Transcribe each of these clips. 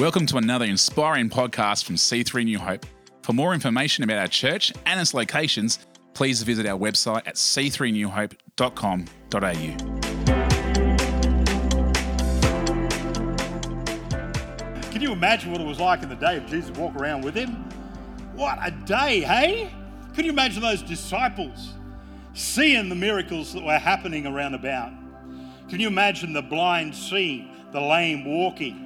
Welcome to another inspiring podcast from C3 New Hope. For more information about our church and its locations, please visit our website at c3newhope.com.au. Can you imagine what it was like in the day of Jesus walk around with him? What a day, hey? Can you imagine those disciples seeing the miracles that were happening around about? Can you imagine the blind seeing, the lame walking?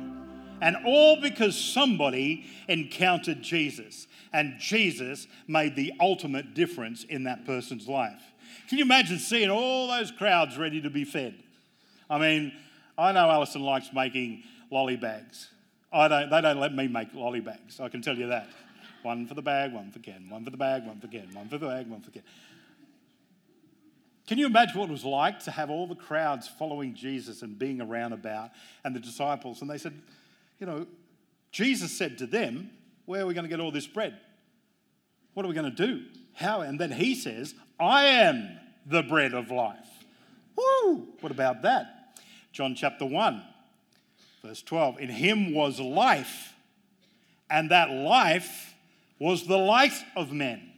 And all because somebody encountered Jesus and Jesus made the ultimate difference in that person's life. Can you imagine seeing all those crowds ready to be fed? I mean, I know Alison likes making lolly bags. I don't, they don't let me make lolly bags, I can tell you that. One for the bag, one for Ken, one for the bag, one for Ken, one for the bag, one for Ken. Can you imagine what it was like to have all the crowds following Jesus and being around about and the disciples? And they said, you know, Jesus said to them, Where are we going to get all this bread? What are we going to do? How? And then he says, I am the bread of life. Woo! What about that? John chapter 1, verse 12. In him was life, and that life was the light of men.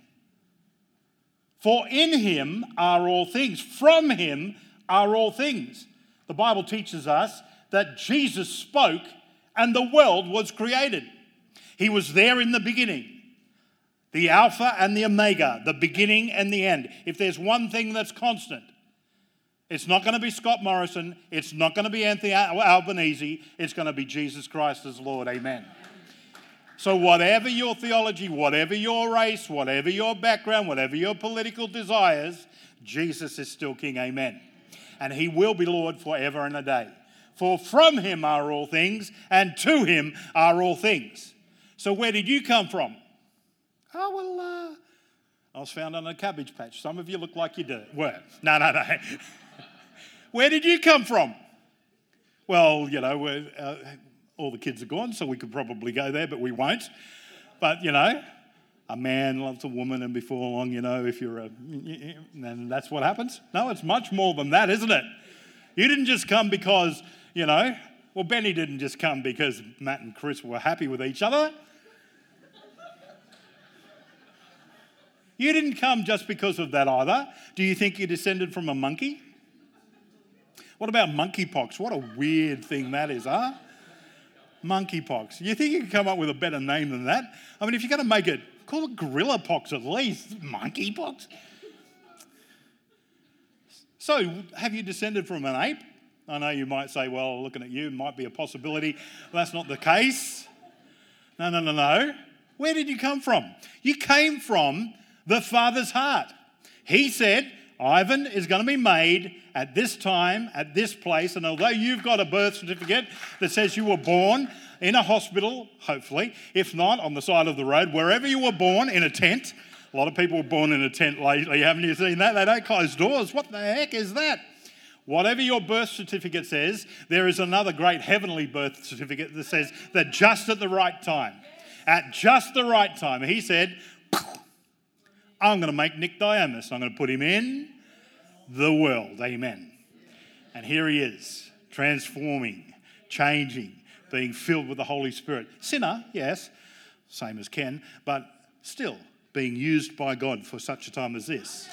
For in him are all things, from him are all things. The Bible teaches us that Jesus spoke and the world was created. He was there in the beginning, the Alpha and the Omega, the beginning and the end. If there's one thing that's constant, it's not going to be Scott Morrison, it's not going to be Anthony Albanese, it's going to be Jesus Christ as Lord. Amen. So, whatever your theology, whatever your race, whatever your background, whatever your political desires, Jesus is still King. Amen. And he will be Lord forever and a day. For from him are all things, and to him are all things. So, where did you come from? Oh, well, uh, I was found on a cabbage patch. Some of you look like you did. Were. No, no, no. where did you come from? Well, you know, uh, all the kids are gone, so we could probably go there, but we won't. But, you know, a man loves a woman, and before long, you know, if you're a. And that's what happens. No, it's much more than that, isn't it? You didn't just come because, you know, well, Benny didn't just come because Matt and Chris were happy with each other. You didn't come just because of that either. Do you think you descended from a monkey? What about monkeypox? What a weird thing that is, huh? monkeypox. You think you can come up with a better name than that? I mean, if you're going to make it, call it gorilla pox at least. Monkeypox? So, have you descended from an ape? I know you might say, well, looking at you might be a possibility. That's not the case. No, no, no, no. Where did you come from? You came from the Father's heart. He said, Ivan is going to be made at this time, at this place. And although you've got a birth certificate that says you were born in a hospital, hopefully, if not on the side of the road, wherever you were born in a tent, a lot of people were born in a tent lately, haven't you seen that? They don't close doors. What the heck is that? Whatever your birth certificate says, there is another great heavenly birth certificate that says that just at the right time, at just the right time, he said, I'm going to make Nick Diamus. I'm going to put him in the world. Amen. And here he is, transforming, changing, being filled with the Holy Spirit. Sinner, yes, same as Ken, but still being used by God for such a time as this.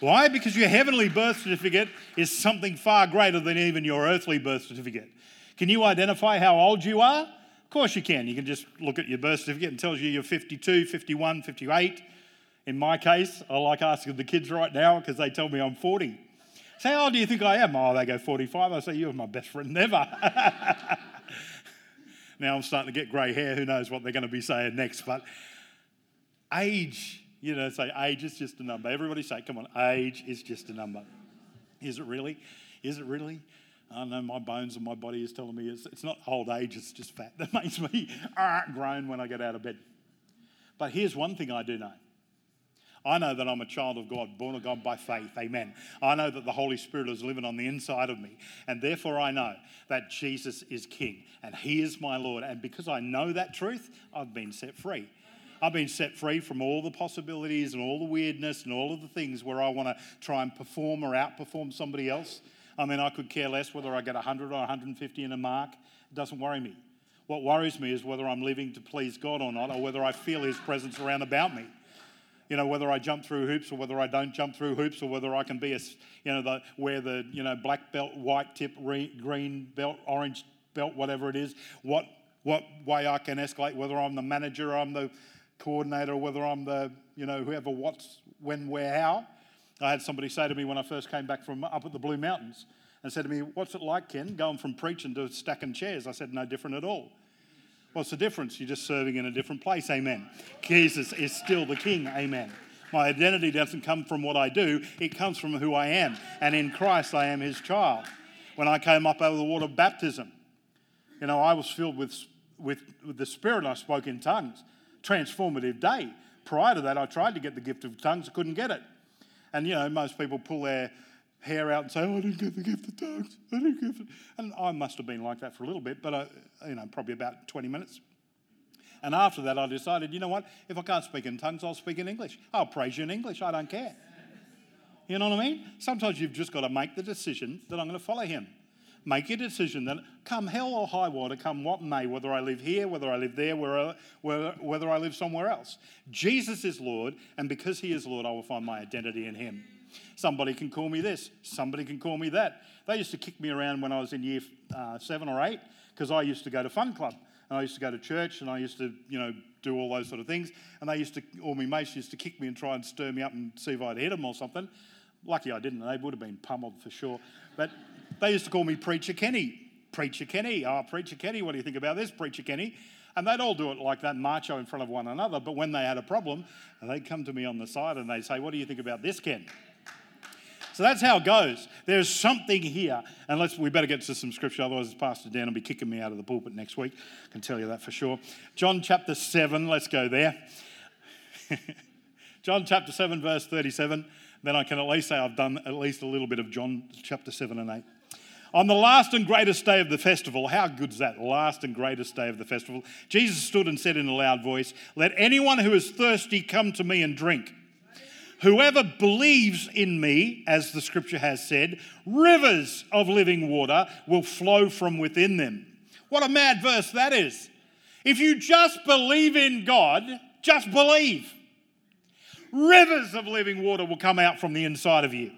Why? Because your heavenly birth certificate is something far greater than even your earthly birth certificate. Can you identify how old you are? Of course you can. You can just look at your birth certificate and tells you you're 52, 51, 58. In my case, I like asking the kids right now because they tell me I'm 40. Say, how old do you think I am? Oh, they go 45. I say, you're my best friend ever. now I'm starting to get grey hair. Who knows what they're going to be saying next? But age, you know, say age is just a number. Everybody say, come on, age is just a number. Is it really? Is it really? I know my bones and my body is telling me it's, it's not old age, it's just fat that makes me uh, groan when I get out of bed. But here's one thing I do know I know that I'm a child of God, born of God by faith. Amen. I know that the Holy Spirit is living on the inside of me. And therefore, I know that Jesus is King and He is my Lord. And because I know that truth, I've been set free. I've been set free from all the possibilities and all the weirdness and all of the things where I want to try and perform or outperform somebody else. I mean, I could care less whether I get 100 or 150 in a mark. It doesn't worry me. What worries me is whether I'm living to please God or not, or whether I feel His presence around about me. You know, whether I jump through hoops or whether I don't jump through hoops, or whether I can be a, you know, the, wear the, you know, black belt, white tip, re, green belt, orange belt, whatever it is. What, what way I can escalate, whether I'm the manager, or I'm the coordinator, or whether I'm the, you know, whoever, what's, when, where, how. I had somebody say to me when I first came back from up at the Blue Mountains and said to me, What's it like, Ken, going from preaching to stacking chairs? I said, No different at all. What's the difference? You're just serving in a different place. Amen. Jesus is still the King. Amen. My identity doesn't come from what I do, it comes from who I am. And in Christ, I am his child. When I came up out of the water of baptism, you know, I was filled with, with, with the Spirit I spoke in tongues. Transformative day. Prior to that, I tried to get the gift of tongues, couldn't get it. And, you know, most people pull their hair out and say, oh, I didn't get the gift of tongues. I didn't get it. And I must have been like that for a little bit, but, I, you know, probably about 20 minutes. And after that, I decided, you know what? If I can't speak in tongues, I'll speak in English. I'll praise you in English. I don't care. You know what I mean? Sometimes you've just got to make the decision that I'm going to follow him. Make a decision that come hell or high water, come what may, whether I live here, whether I live there, whether I live somewhere else. Jesus is Lord, and because he is Lord, I will find my identity in him. Somebody can call me this, somebody can call me that. They used to kick me around when I was in year uh, seven or eight because I used to go to fun club and I used to go to church and I used to, you know, do all those sort of things. And they used to, all my mates used to kick me and try and stir me up and see if I'd hit them or something. Lucky I didn't. They would have been pummeled for sure. But they used to call me Preacher Kenny. Preacher Kenny. Oh, Preacher Kenny, what do you think about this, Preacher Kenny? And they'd all do it like that, macho in front of one another. But when they had a problem, they'd come to me on the side and they'd say, What do you think about this, Ken? So that's how it goes. There's something here. And let's, we better get to some scripture, otherwise, Pastor Dan will be kicking me out of the pulpit next week. I can tell you that for sure. John chapter 7, let's go there. John chapter 7, verse 37. Then I can at least say I've done at least a little bit of John chapter 7 and 8. On the last and greatest day of the festival, how good's that? Last and greatest day of the festival. Jesus stood and said in a loud voice, Let anyone who is thirsty come to me and drink. Whoever believes in me, as the scripture has said, rivers of living water will flow from within them. What a mad verse that is. If you just believe in God, just believe. Rivers of living water will come out from the inside of you.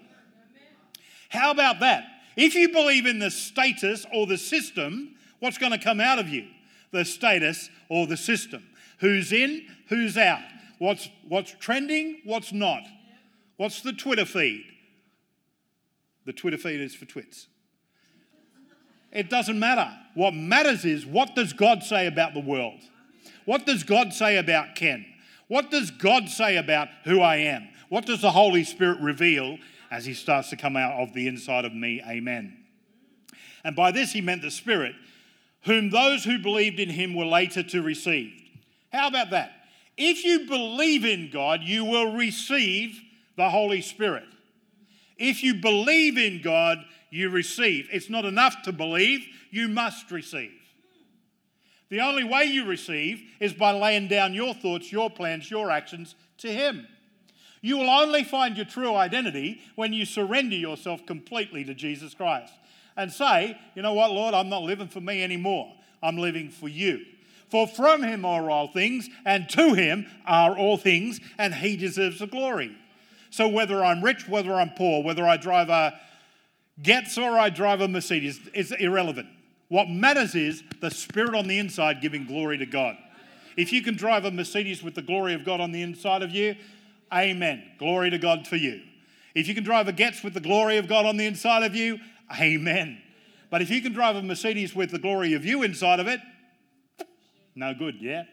How about that? If you believe in the status or the system, what's going to come out of you? The status or the system. Who's in, who's out. What's, what's trending, what's not. What's the Twitter feed? The Twitter feed is for twits. It doesn't matter. What matters is what does God say about the world? What does God say about Ken? What does God say about who I am? What does the Holy Spirit reveal as He starts to come out of the inside of me? Amen. And by this He meant the Spirit, whom those who believed in Him were later to receive. How about that? If you believe in God, you will receive the Holy Spirit. If you believe in God, you receive. It's not enough to believe, you must receive. The only way you receive is by laying down your thoughts, your plans, your actions to Him. You will only find your true identity when you surrender yourself completely to Jesus Christ and say, you know what, Lord, I'm not living for me anymore. I'm living for you. For from him are all things, and to him are all things, and he deserves the glory. So whether I'm rich, whether I'm poor, whether I drive a Getz or I drive a Mercedes, it's irrelevant. What matters is the spirit on the inside giving glory to God. If you can drive a Mercedes with the glory of God on the inside of you, amen. Glory to God for you. If you can drive a Getz with the glory of God on the inside of you, amen. But if you can drive a Mercedes with the glory of you inside of it, no good, yeah?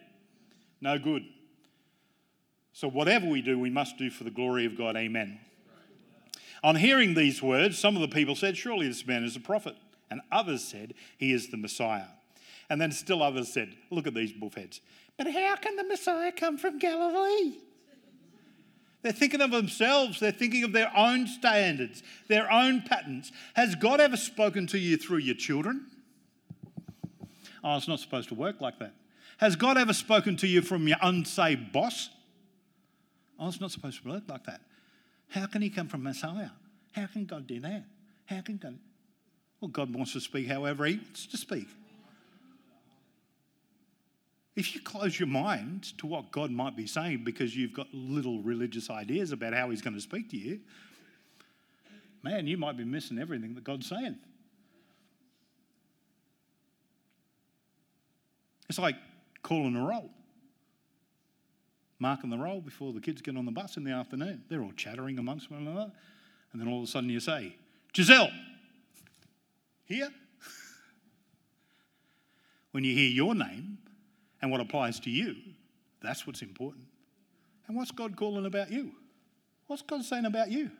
No good. So, whatever we do, we must do for the glory of God. Amen. On hearing these words, some of the people said, Surely this man is a prophet. And others said, He is the Messiah. And then still others said, Look at these buffheads. But how can the Messiah come from Galilee? They're thinking of themselves. They're thinking of their own standards, their own patterns. Has God ever spoken to you through your children? Oh, it's not supposed to work like that. Has God ever spoken to you from your unsaved boss? Oh, it's not supposed to work like that. How can he come from Messiah? How can God do that? How can God? Well, God wants to speak however he wants to speak. If you close your mind to what God might be saying because you've got little religious ideas about how He's going to speak to you, man, you might be missing everything that God's saying. It's like calling a roll, marking the roll before the kids get on the bus in the afternoon. They're all chattering amongst one another. And then all of a sudden you say, Giselle, here? when you hear your name and what applies to you, that's what's important. And what's God calling about you? What's God saying about you?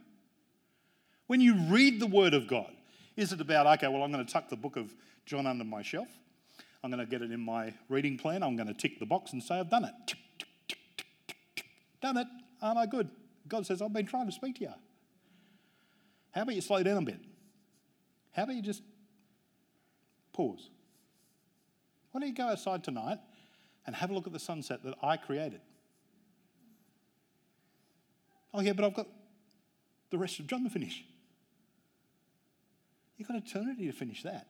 When you read the Word of God, is it about, okay, well, I'm going to tuck the book of John under my shelf? I'm going to get it in my reading plan. I'm going to tick the box and say, I've done it. Done it. Aren't I good? God says, I've been trying to speak to you. How about you slow down a bit? How about you just pause? Why don't you go outside tonight and have a look at the sunset that I created? Oh, yeah, but I've got the rest of John to finish. You've got eternity to finish that.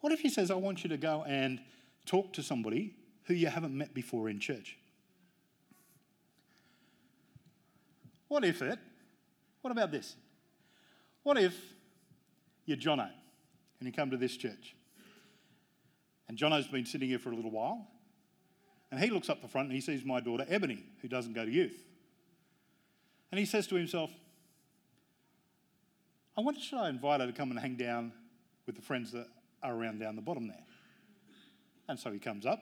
What if he says, I want you to go and talk to somebody who you haven't met before in church? What if it, what about this? What if you're Jono and you come to this church? And Jono's been sitting here for a little while, and he looks up the front and he sees my daughter Ebony, who doesn't go to youth. And he says to himself, I wonder should I invite her to come and hang down with the friends that are around down the bottom there? And so he comes up,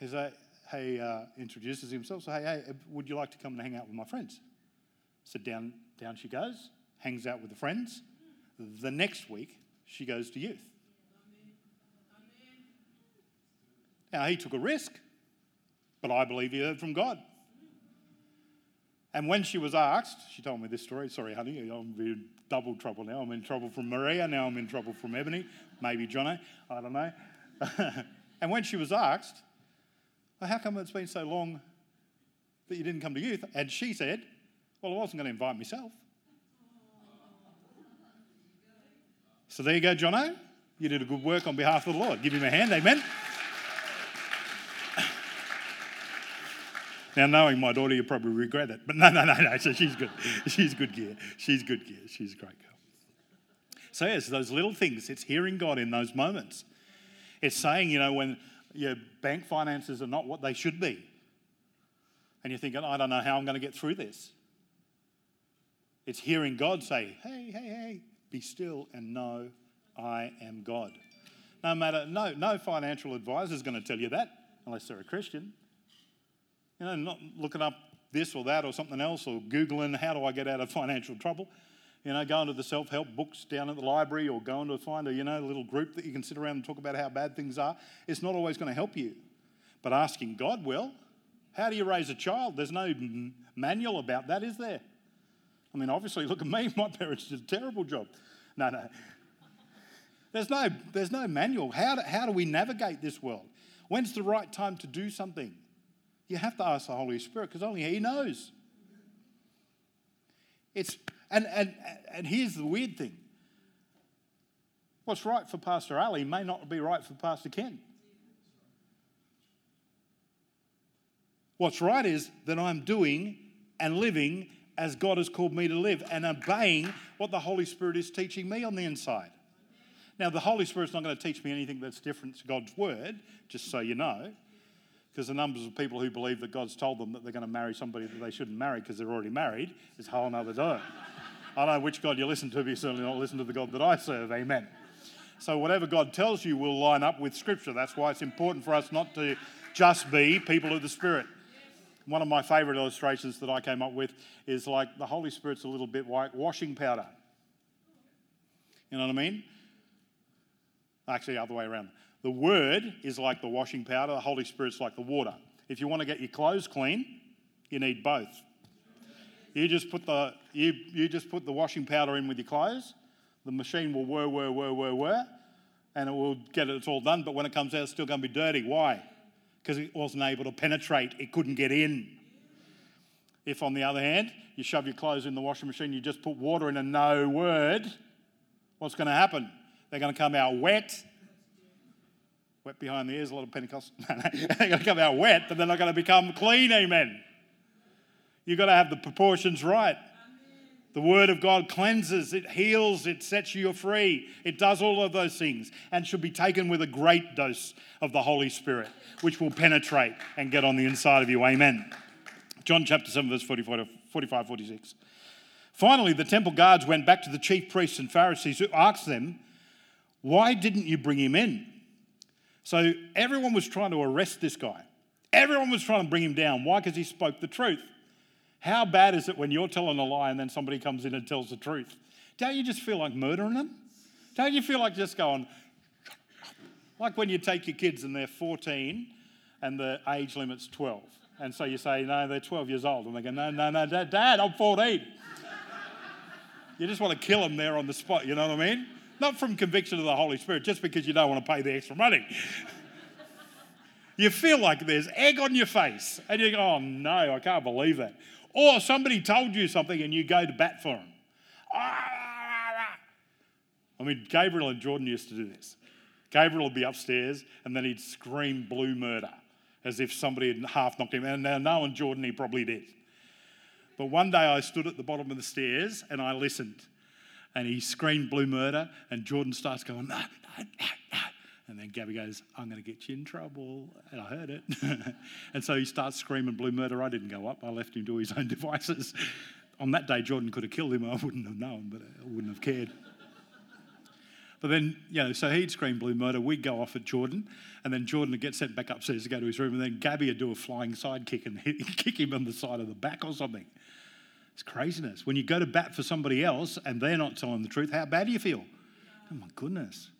He uh, introduces himself, so hey, hey, would you like to come and hang out with my friends? So down, down she goes, hangs out with the friends. The next week, she goes to youth. Now, he took a risk, but I believe he heard from God. And when she was asked, she told me this story. Sorry, honey, I'm in double trouble now. I'm in trouble from Maria, now I'm in trouble from Ebony, maybe Johnny, I don't know. and when she was asked, well, how come it's been so long that you didn't come to youth? And she said, well, I wasn't going to invite myself. So there you go, Jono. You did a good work on behalf of the Lord. Give him a hand, amen. Now, knowing my daughter, you probably regret it. But no, no, no, no. So she's good. She's good gear. She's good gear. She's a great girl. So, yes, those little things. It's hearing God in those moments. It's saying, you know, when your bank finances are not what they should be. And you're thinking, I don't know how I'm going to get through this. It's hearing God say, hey, hey, hey, be still and know I am God. No matter, no, no financial advisor is going to tell you that unless they're a Christian. You know, not looking up this or that or something else or Googling how do I get out of financial trouble. You know, going to the self help books down at the library or going to find a you know, little group that you can sit around and talk about how bad things are. It's not always going to help you. But asking God will. How do you raise a child? There's no manual about that, is there? I mean, obviously, look at me. My parents did a terrible job. No, no. There's no, there's no manual. How do, how do we navigate this world? When's the right time to do something? You have to ask the Holy Spirit because only He knows. It's, and, and, and here's the weird thing what's right for Pastor Ali may not be right for Pastor Ken. What's right is that I'm doing and living as God has called me to live and obeying what the Holy Spirit is teaching me on the inside. Now, the Holy Spirit's not going to teach me anything that's different to God's word, just so you know because the numbers of people who believe that God's told them that they're going to marry somebody that they shouldn't marry because they're already married is a whole other day. I don't know which God you listen to, but you certainly not listen to the God that I serve. Amen. So, whatever God tells you will line up with Scripture. That's why it's important for us not to just be people of the Spirit. One of my favourite illustrations that I came up with is like the Holy Spirit's a little bit like washing powder. You know what I mean? Actually, other way around. The Word is like the washing powder, the Holy Spirit's like the water. If you want to get your clothes clean, you need both. You just put the, you, you just put the washing powder in with your clothes, the machine will whir, whir, whir, whir, whir, and it will get it, it's all done, but when it comes out, it's still going to be dirty. Why? Because it wasn't able to penetrate, it couldn't get in. If, on the other hand, you shove your clothes in the washing machine, you just put water in a no word, what's going to happen? They're going to come out wet Wet behind the ears, a lot of Pentecost. they're going to come out wet, but they're not going to become clean, amen. You've got to have the proportions right. The Word of God cleanses, it heals, it sets you free. It does all of those things and should be taken with a great dose of the Holy Spirit, which will penetrate and get on the inside of you. Amen. John chapter 7, verse 45, 46. Finally, the temple guards went back to the chief priests and Pharisees who asked them, Why didn't you bring him in? So everyone was trying to arrest this guy. Everyone was trying to bring him down. Why? Because he spoke the truth. How bad is it when you're telling a lie and then somebody comes in and tells the truth? Don't you just feel like murdering them? Don't you feel like just going, like when you take your kids and they're 14 and the age limit's 12. And so you say, no, they're 12 years old. And they go, no, no, no, dad, dad I'm 14. you just want to kill them there on the spot, you know what I mean? Not from conviction of the Holy Spirit, just because you don't want to pay the extra money. you feel like there's egg on your face. And you go, oh no, I can't believe that. Or somebody told you something and you go to bat for them. I mean, Gabriel and Jordan used to do this. Gabriel would be upstairs and then he'd scream blue murder as if somebody had half knocked him. And now, knowing Jordan, he probably did. But one day I stood at the bottom of the stairs and I listened. And he screamed blue murder, and Jordan starts going, no, no, no, no. And then Gabby goes, I'm going to get you in trouble. And I heard it. and so he starts screaming blue murder. I didn't go up, I left him to his own devices. On that day, Jordan could have killed him. I wouldn't have known, but I wouldn't have cared. But then, you know, so he'd scream blue murder, we'd go off at Jordan, and then Jordan would get sent back upstairs to go to his room, and then Gabby would do a flying side kick and hit, kick him on the side of the back or something. It's craziness. When you go to bat for somebody else and they're not telling the truth, how bad do you feel? Oh my goodness.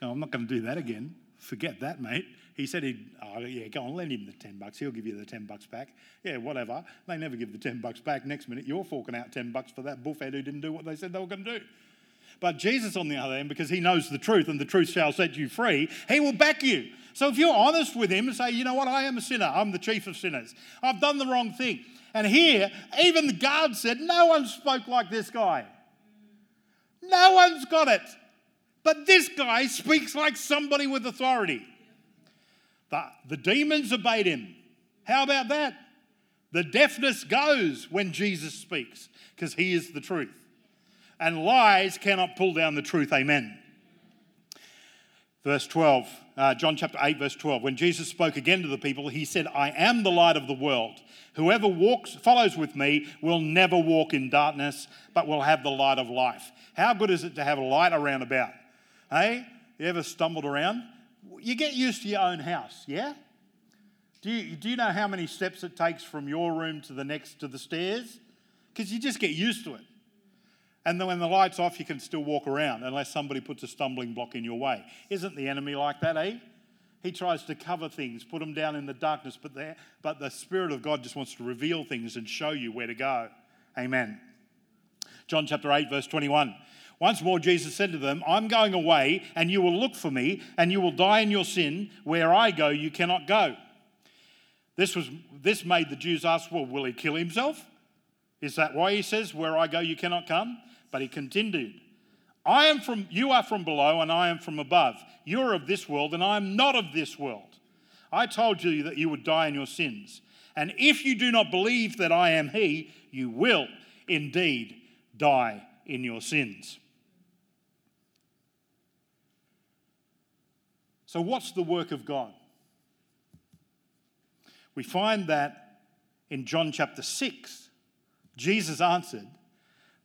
No, I'm not going to do that again. Forget that, mate. He said he'd, oh, yeah, go on, lend him the 10 bucks. He'll give you the 10 bucks back. Yeah, whatever. They never give the 10 bucks back. Next minute, you're forking out 10 bucks for that buffhead who didn't do what they said they were going to do. But Jesus, on the other hand, because he knows the truth and the truth shall set you free, he will back you. So if you're honest with him and say, you know what, I am a sinner, I'm the chief of sinners, I've done the wrong thing. And here, even the guard said, no one spoke like this guy. No one's got it. But this guy speaks like somebody with authority. The, the demons obeyed him. How about that? The deafness goes when Jesus speaks because he is the truth and lies cannot pull down the truth. Amen. Verse 12, uh, John chapter 8, verse 12. When Jesus spoke again to the people, he said, I am the light of the world. Whoever walks, follows with me will never walk in darkness, but will have the light of life. How good is it to have a light around about? Hey, you ever stumbled around? You get used to your own house, yeah? Do you, do you know how many steps it takes from your room to the next to the stairs? Because you just get used to it. And then when the light's off, you can still walk around unless somebody puts a stumbling block in your way. Isn't the enemy like that, eh? He tries to cover things, put them down in the darkness, but, but the Spirit of God just wants to reveal things and show you where to go. Amen. John chapter 8, verse 21. Once more, Jesus said to them, I'm going away, and you will look for me, and you will die in your sin. Where I go, you cannot go. This, was, this made the Jews ask, Well, will he kill himself? Is that why he says, Where I go, you cannot come? But he continued, I am from, you are from below, and I am from above. You're of this world, and I am not of this world. I told you that you would die in your sins. And if you do not believe that I am he, you will indeed die in your sins. So, what's the work of God? We find that in John chapter 6, Jesus answered,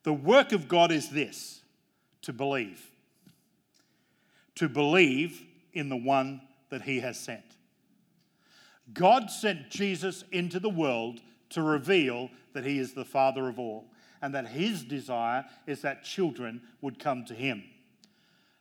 the work of God is this to believe. To believe in the one that he has sent. God sent Jesus into the world to reveal that he is the Father of all and that his desire is that children would come to him.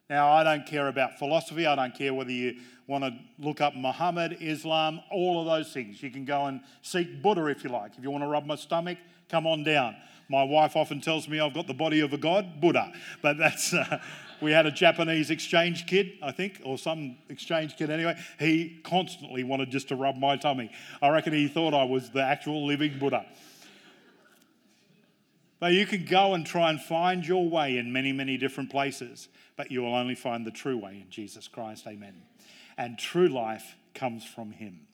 Now, I don't care about philosophy. I don't care whether you want to look up Muhammad, Islam, all of those things. You can go and seek Buddha if you like. If you want to rub my stomach, come on down. My wife often tells me I've got the body of a god, Buddha. But that's, uh, we had a Japanese exchange kid, I think, or some exchange kid anyway. He constantly wanted just to rub my tummy. I reckon he thought I was the actual living Buddha. But you can go and try and find your way in many, many different places, but you will only find the true way in Jesus Christ. Amen. and true life comes from him.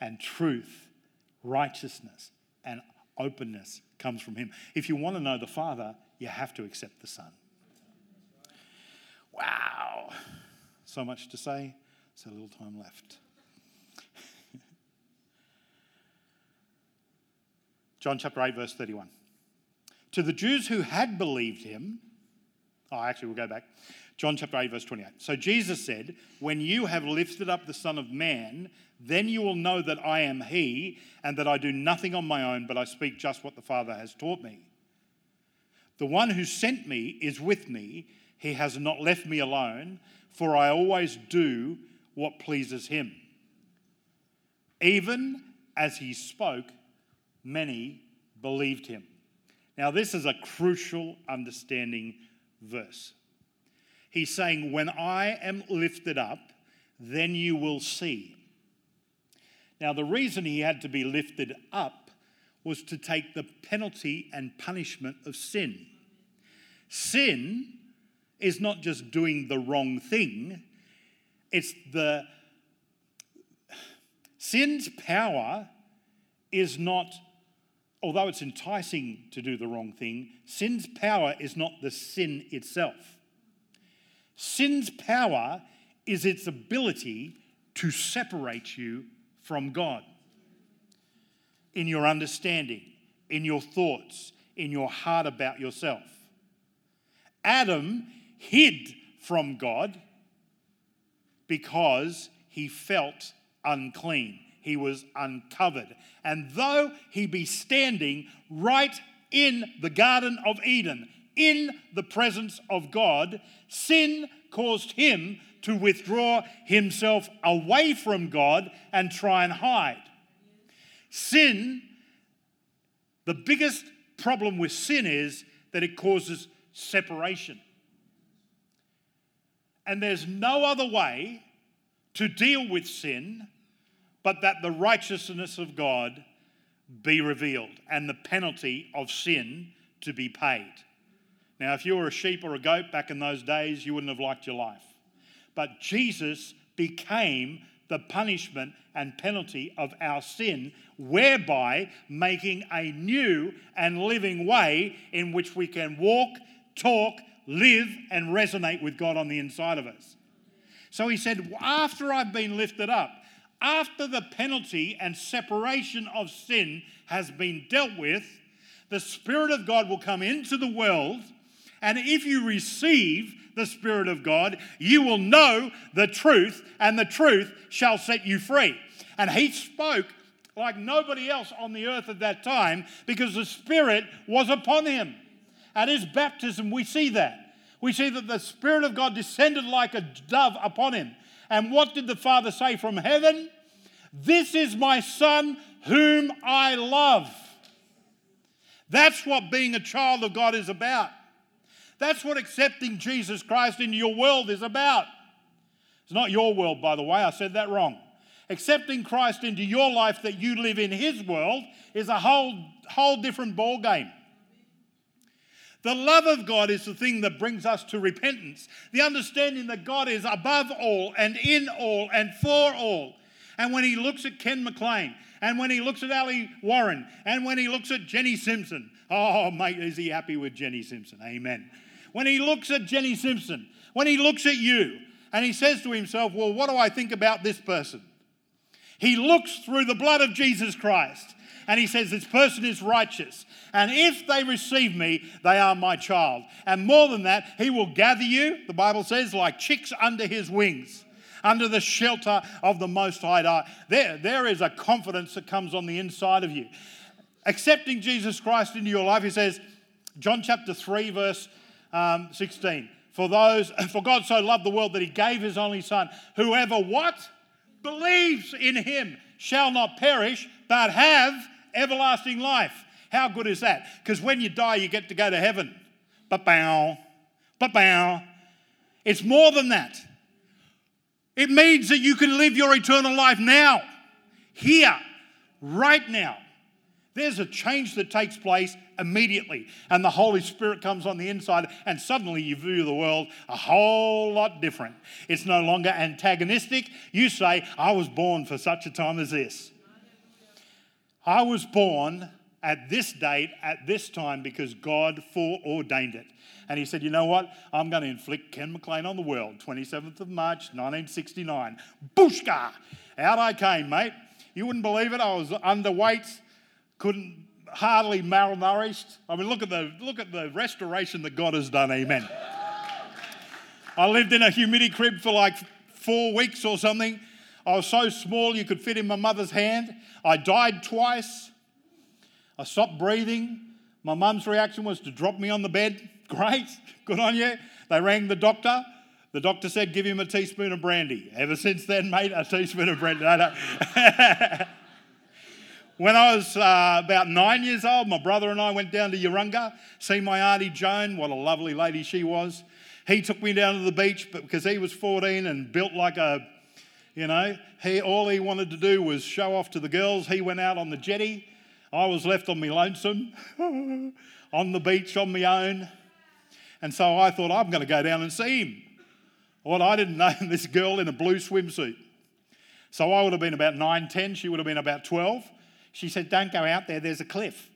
And truth, righteousness, and openness comes from him. If you want to know the Father, you have to accept the Son. Wow. So much to say, so little time left. John chapter 8, verse 31. To the Jews who had believed him, oh, actually, we'll go back. John chapter 8, verse 28. So Jesus said, When you have lifted up the Son of Man, then you will know that I am He, and that I do nothing on my own, but I speak just what the Father has taught me. The one who sent me is with me. He has not left me alone, for I always do what pleases Him. Even as He spoke, many believed Him. Now, this is a crucial understanding verse. He's saying, When I am lifted up, then you will see. Now, the reason he had to be lifted up was to take the penalty and punishment of sin. Sin is not just doing the wrong thing, it's the sin's power is not although it's enticing to do the wrong thing, sin's power is not the sin itself. Sin's power is its ability to separate you from God in your understanding, in your thoughts, in your heart about yourself. Adam hid from God because he felt unclean he was uncovered. And though he be standing right in the Garden of Eden, in the presence of God, sin caused him to withdraw himself away from God and try and hide. Sin, the biggest problem with sin is that it causes separation. And there's no other way to deal with sin but that the righteousness of God be revealed and the penalty of sin to be paid. Now, if you were a sheep or a goat back in those days, you wouldn't have liked your life. But Jesus became the punishment and penalty of our sin, whereby making a new and living way in which we can walk, talk, live, and resonate with God on the inside of us. So he said, After I've been lifted up, after the penalty and separation of sin has been dealt with, the Spirit of God will come into the world. And if you receive the Spirit of God, you will know the truth, and the truth shall set you free. And he spoke like nobody else on the earth at that time because the Spirit was upon him. At his baptism, we see that. We see that the Spirit of God descended like a dove upon him. And what did the Father say from heaven? This is my Son whom I love. That's what being a child of God is about. That's what accepting Jesus Christ into your world is about. It's not your world, by the way, I said that wrong. Accepting Christ into your life that you live in His world is a whole, whole different ball game. The love of God is the thing that brings us to repentance. The understanding that God is above all and in all and for all. And when he looks at Ken McLean, and when he looks at Ali Warren, and when he looks at Jenny Simpson, oh, mate, is he happy with Jenny Simpson? Amen. When he looks at Jenny Simpson, when he looks at you, and he says to himself, well, what do I think about this person? He looks through the blood of Jesus Christ and he says, This person is righteous. And if they receive me, they are my child. And more than that, he will gather you, the Bible says, like chicks under his wings under the shelter of the Most High. There, there is a confidence that comes on the inside of you. Accepting Jesus Christ into your life, he says, John chapter 3, verse um, 16. For those, for God so loved the world that he gave his only son. Whoever what? Believes in him shall not perish, but have everlasting life. How good is that? Because when you die, you get to go to heaven. But bow, but bow. It's more than that. It means that you can live your eternal life now, here, right now. There's a change that takes place immediately, and the Holy Spirit comes on the inside, and suddenly you view the world a whole lot different. It's no longer antagonistic. You say, I was born for such a time as this. I was born at this date, at this time, because God foreordained it. And he said, You know what? I'm going to inflict Ken McLean on the world. 27th of March, 1969. Booshka! Out I came, mate. You wouldn't believe it. I was underweight, couldn't hardly malnourished. I mean, look at the look at the restoration that God has done. Amen. I lived in a humidity crib for like four weeks or something. I was so small you could fit in my mother's hand. I died twice. I stopped breathing. My mum's reaction was to drop me on the bed. Great, good on you. They rang the doctor. The doctor said, give him a teaspoon of brandy. Ever since then, mate, a teaspoon of brandy. When I was uh, about nine years old, my brother and I went down to Urunga, see my auntie Joan. What a lovely lady she was. He took me down to the beach, because he was 14 and built like a, you know, he all he wanted to do was show off to the girls. He went out on the jetty. I was left on my lonesome, on the beach on my own. And so I thought, I'm going to go down and see him. What I didn't know, this girl in a blue swimsuit. So I would have been about 9, 10. She would have been about 12. She said, Don't go out there, there's a cliff.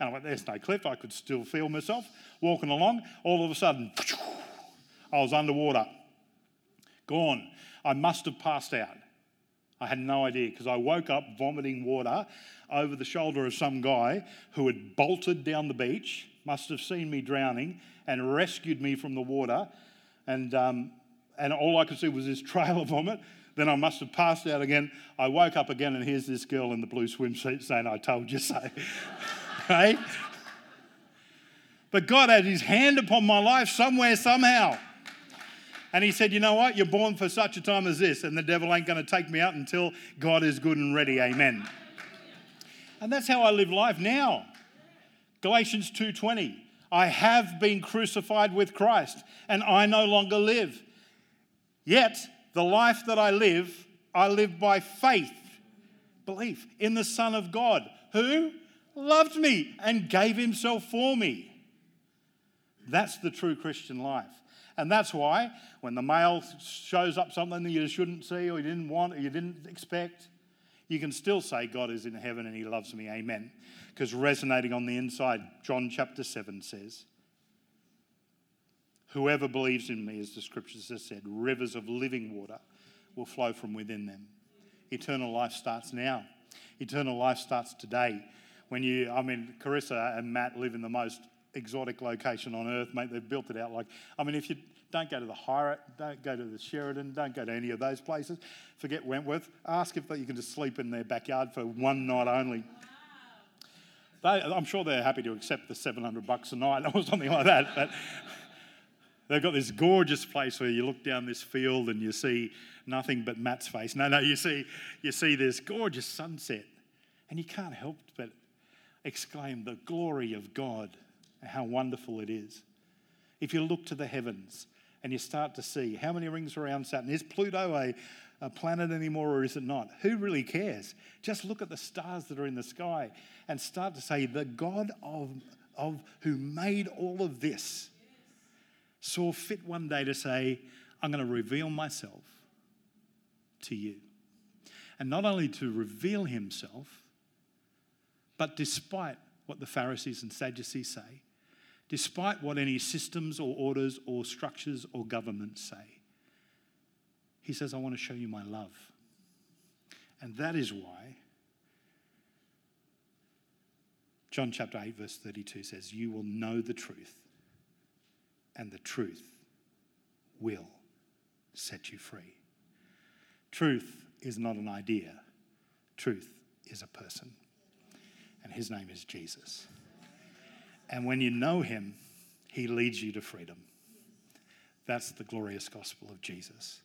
And I went, There's no cliff. I could still feel myself walking along. All of a sudden, I was underwater. Gone. I must have passed out. I had no idea because I woke up vomiting water over the shoulder of some guy who had bolted down the beach, must have seen me drowning, and rescued me from the water. And um, and all I could see was this trail of vomit. Then I must have passed out again. I woke up again, and here's this girl in the blue swimsuit saying, I told you so. hey? But God had his hand upon my life somewhere, somehow. And he said, You know what? You're born for such a time as this, and the devil ain't going to take me out until God is good and ready. Amen. And that's how I live life now. Galatians 2:20. I have been crucified with Christ, and I no longer live. Yet, the life that I live, I live by faith, belief in the Son of God, who loved me and gave himself for me. That's the true Christian life. And that's why when the mail shows up something that you shouldn't see or you didn't want or you didn't expect, you can still say, God is in heaven and he loves me. Amen. Because resonating on the inside, John chapter 7 says, Whoever believes in me, as the scriptures have said, rivers of living water will flow from within them. Eternal life starts now. Eternal life starts today. When you, I mean, Carissa and Matt live in the most exotic location on earth, mate. They've built it out like, I mean, if you don't go to the Hyatt, don't go to the Sheraton, don't go to any of those places. Forget Wentworth. Ask if you can just sleep in their backyard for one night only. They, I'm sure they're happy to accept the 700 bucks a night or something like that. But they've got this gorgeous place where you look down this field and you see nothing but Matt's face. No, no, you see, you see this gorgeous sunset, and you can't help but exclaim the glory of God and how wonderful it is. If you look to the heavens and you start to see how many rings around Saturn, is Pluto a, a planet anymore or is it not? Who really cares? Just look at the stars that are in the sky and start to say, the God of, of who made all of this saw fit one day to say, I'm going to reveal myself to you. And not only to reveal himself, but despite what the Pharisees and Sadducees say, despite what any systems or orders or structures or governments say. He says, I want to show you my love. And that is why John chapter 8, verse 32 says, You will know the truth, and the truth will set you free. Truth is not an idea, truth is a person. And his name is Jesus. And when you know him, he leads you to freedom. That's the glorious gospel of Jesus.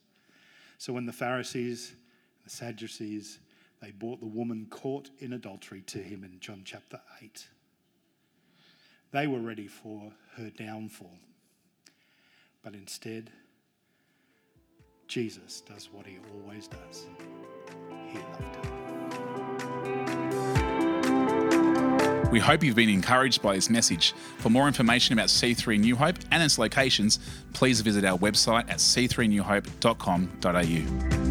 So when the Pharisees, and the Sadducees, they brought the woman caught in adultery to him in John chapter 8. They were ready for her downfall. But instead, Jesus does what he always does. He loved her. We hope you've been encouraged by this message. For more information about C3 New Hope and its locations, please visit our website at c3newhope.com.au.